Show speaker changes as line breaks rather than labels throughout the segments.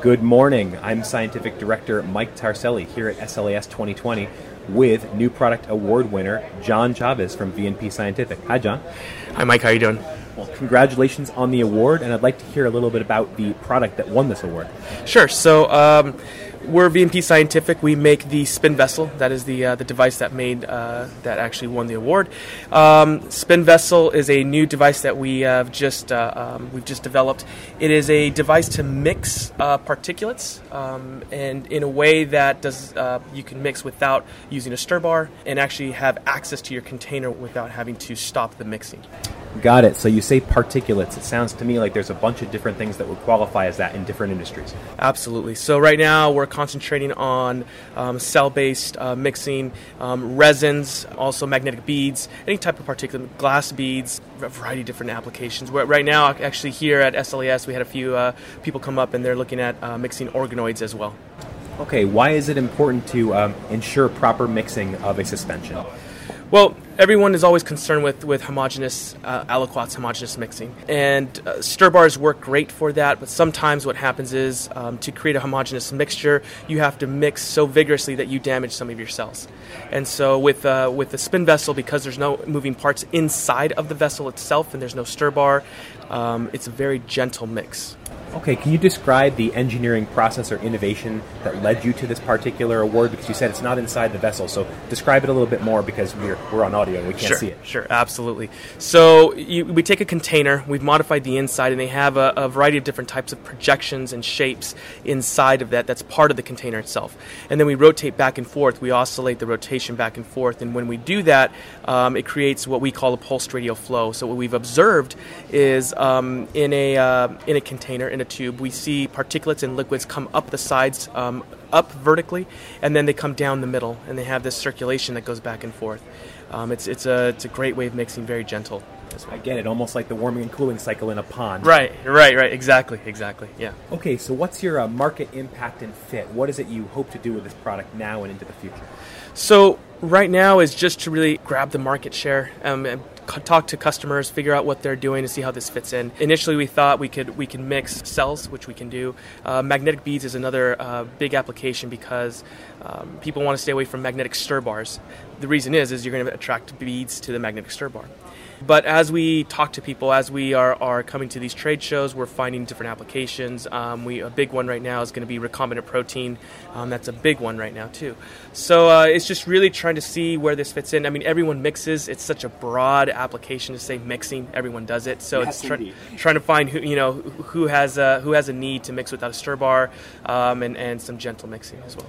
Good morning. I'm Scientific Director Mike Tarselli here at SLAS 2020 with New Product Award winner John Chavez from V&P Scientific. Hi, John.
Hi, Mike. How are you doing?
Well, congratulations on the award, and I'd like to hear a little bit about the product that won this award.
Sure. So, um, we're V&P Scientific. We make the spin vessel. That is the uh, the device that made uh, that actually won the award. Um, spin vessel is a new device that we have just uh, um, we've just developed. It is a device to mix uh, particulates um, and in a way that does uh, you can mix without using a stir bar and actually have access to your container without having to stop the mixing.
Got it. So you say particulates. It sounds to me like there's a bunch of different things that would qualify as that in different industries.
Absolutely. So right now we're concentrating on um, cell-based uh, mixing, um, resins, also magnetic beads, any type of particulate, glass beads, a variety of different applications. We're, right now, actually here at SLAS, we had a few uh, people come up and they're looking at uh, mixing organoids as well.
Okay, why is it important to um, ensure proper mixing of a suspension?
Well, everyone is always concerned with, with homogeneous, uh, aliquots homogeneous mixing. And uh, stir bars work great for that, but sometimes what happens is um, to create a homogeneous mixture, you have to mix so vigorously that you damage some of your cells. And so with, uh, with the spin vessel, because there's no moving parts inside of the vessel itself and there's no stir bar, um, it's a very gentle mix.
Okay, can you describe the engineering process or innovation that led you to this particular award? Because you said it's not inside the vessel, so describe it a little bit more because we're, we're on audio and we can't
sure,
see it.
Sure, absolutely. So you, we take a container, we've modified the inside, and they have a, a, variety of different types of projections and shapes inside of that that's part of the container itself. And then we rotate back and forth, we oscillate the rotation back and forth, and when we do that, um, it creates what we call a pulsed radial flow. So what we've observed is um, in, a, uh, in a container, in a tube, we see particulates and liquids come up the sides, um, up vertically, and then they come down the middle, and they have this circulation that goes back and forth. Um, it's, it's, a, it's a great way of mixing, very gentle.
I get it, almost like the warming and cooling cycle in a pond.
Right, right, right, exactly, exactly, yeah.
Okay, so what's your uh, market impact and fit? What is it you hope to do with this product now and into the future?
So, right now is just to really grab the market share um, talk to customers, figure out what they're doing, and see how this fits in. Initially, we thought we could we can mix cells, which we can do. Uh, magnetic beads is another uh, big application because um, people want to stay away from magnetic stir bars. The reason is is you're going to attract beads to the magnetic stir bar. But as we talk to people, as we are, are coming to these trade shows, we're finding different applications. Um, we a big one right now is going to be recombinant protein. Um, that's a big one right now too. So uh, it's just really trying to see where this fits in. I mean, everyone mixes. It's such a broad application to say mixing. Everyone does it. So
yes,
it's try, trying to find who you know who has a, who has a need to mix without a stir bar um, and and some gentle mixing as well.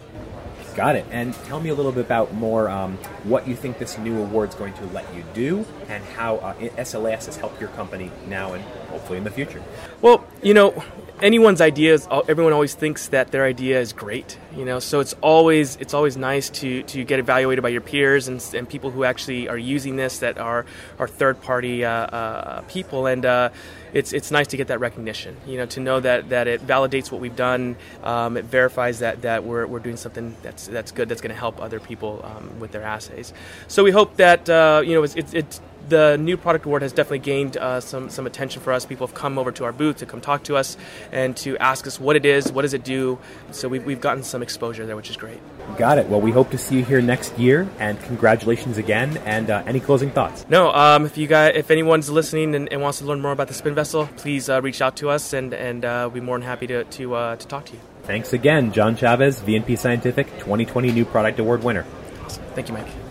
Got it. And tell me a little bit about more um, what you think this new award is going to let you do and how uh, SLAS has helped your company now and hopefully in the future.
Well, you know, anyone's ideas everyone always thinks that their idea is great you know? So it's always it's always nice to to get evaluated by your peers and, and people who actually are using this that are are third party uh, uh, people. And uh, it's it's nice to get that recognition you know to know that that it validates what we've done. Um, it verifies that that we're, we're doing something that's that's good that's going to help other people um, with their assays. So we hope that uh, you know it's, it's, it's the new product award has definitely gained uh, some some attention for us. People have come over to our booth to come talk to us and to ask us what it is, what does it do. So we've, we've gotten some exposure there, which is great.
Got it. Well, we hope to see you here next year, and congratulations again. And uh, any closing thoughts?
No. Um, if you guys, if anyone's listening and, and, wants to learn more about the spin vessel, please uh, reach out to us, and and uh, we'll be more than happy to to uh, to talk to you.
Thanks again, John Chavez, V&P Scientific 2020 New Product Award winner.
Awesome. Thank you, Mike.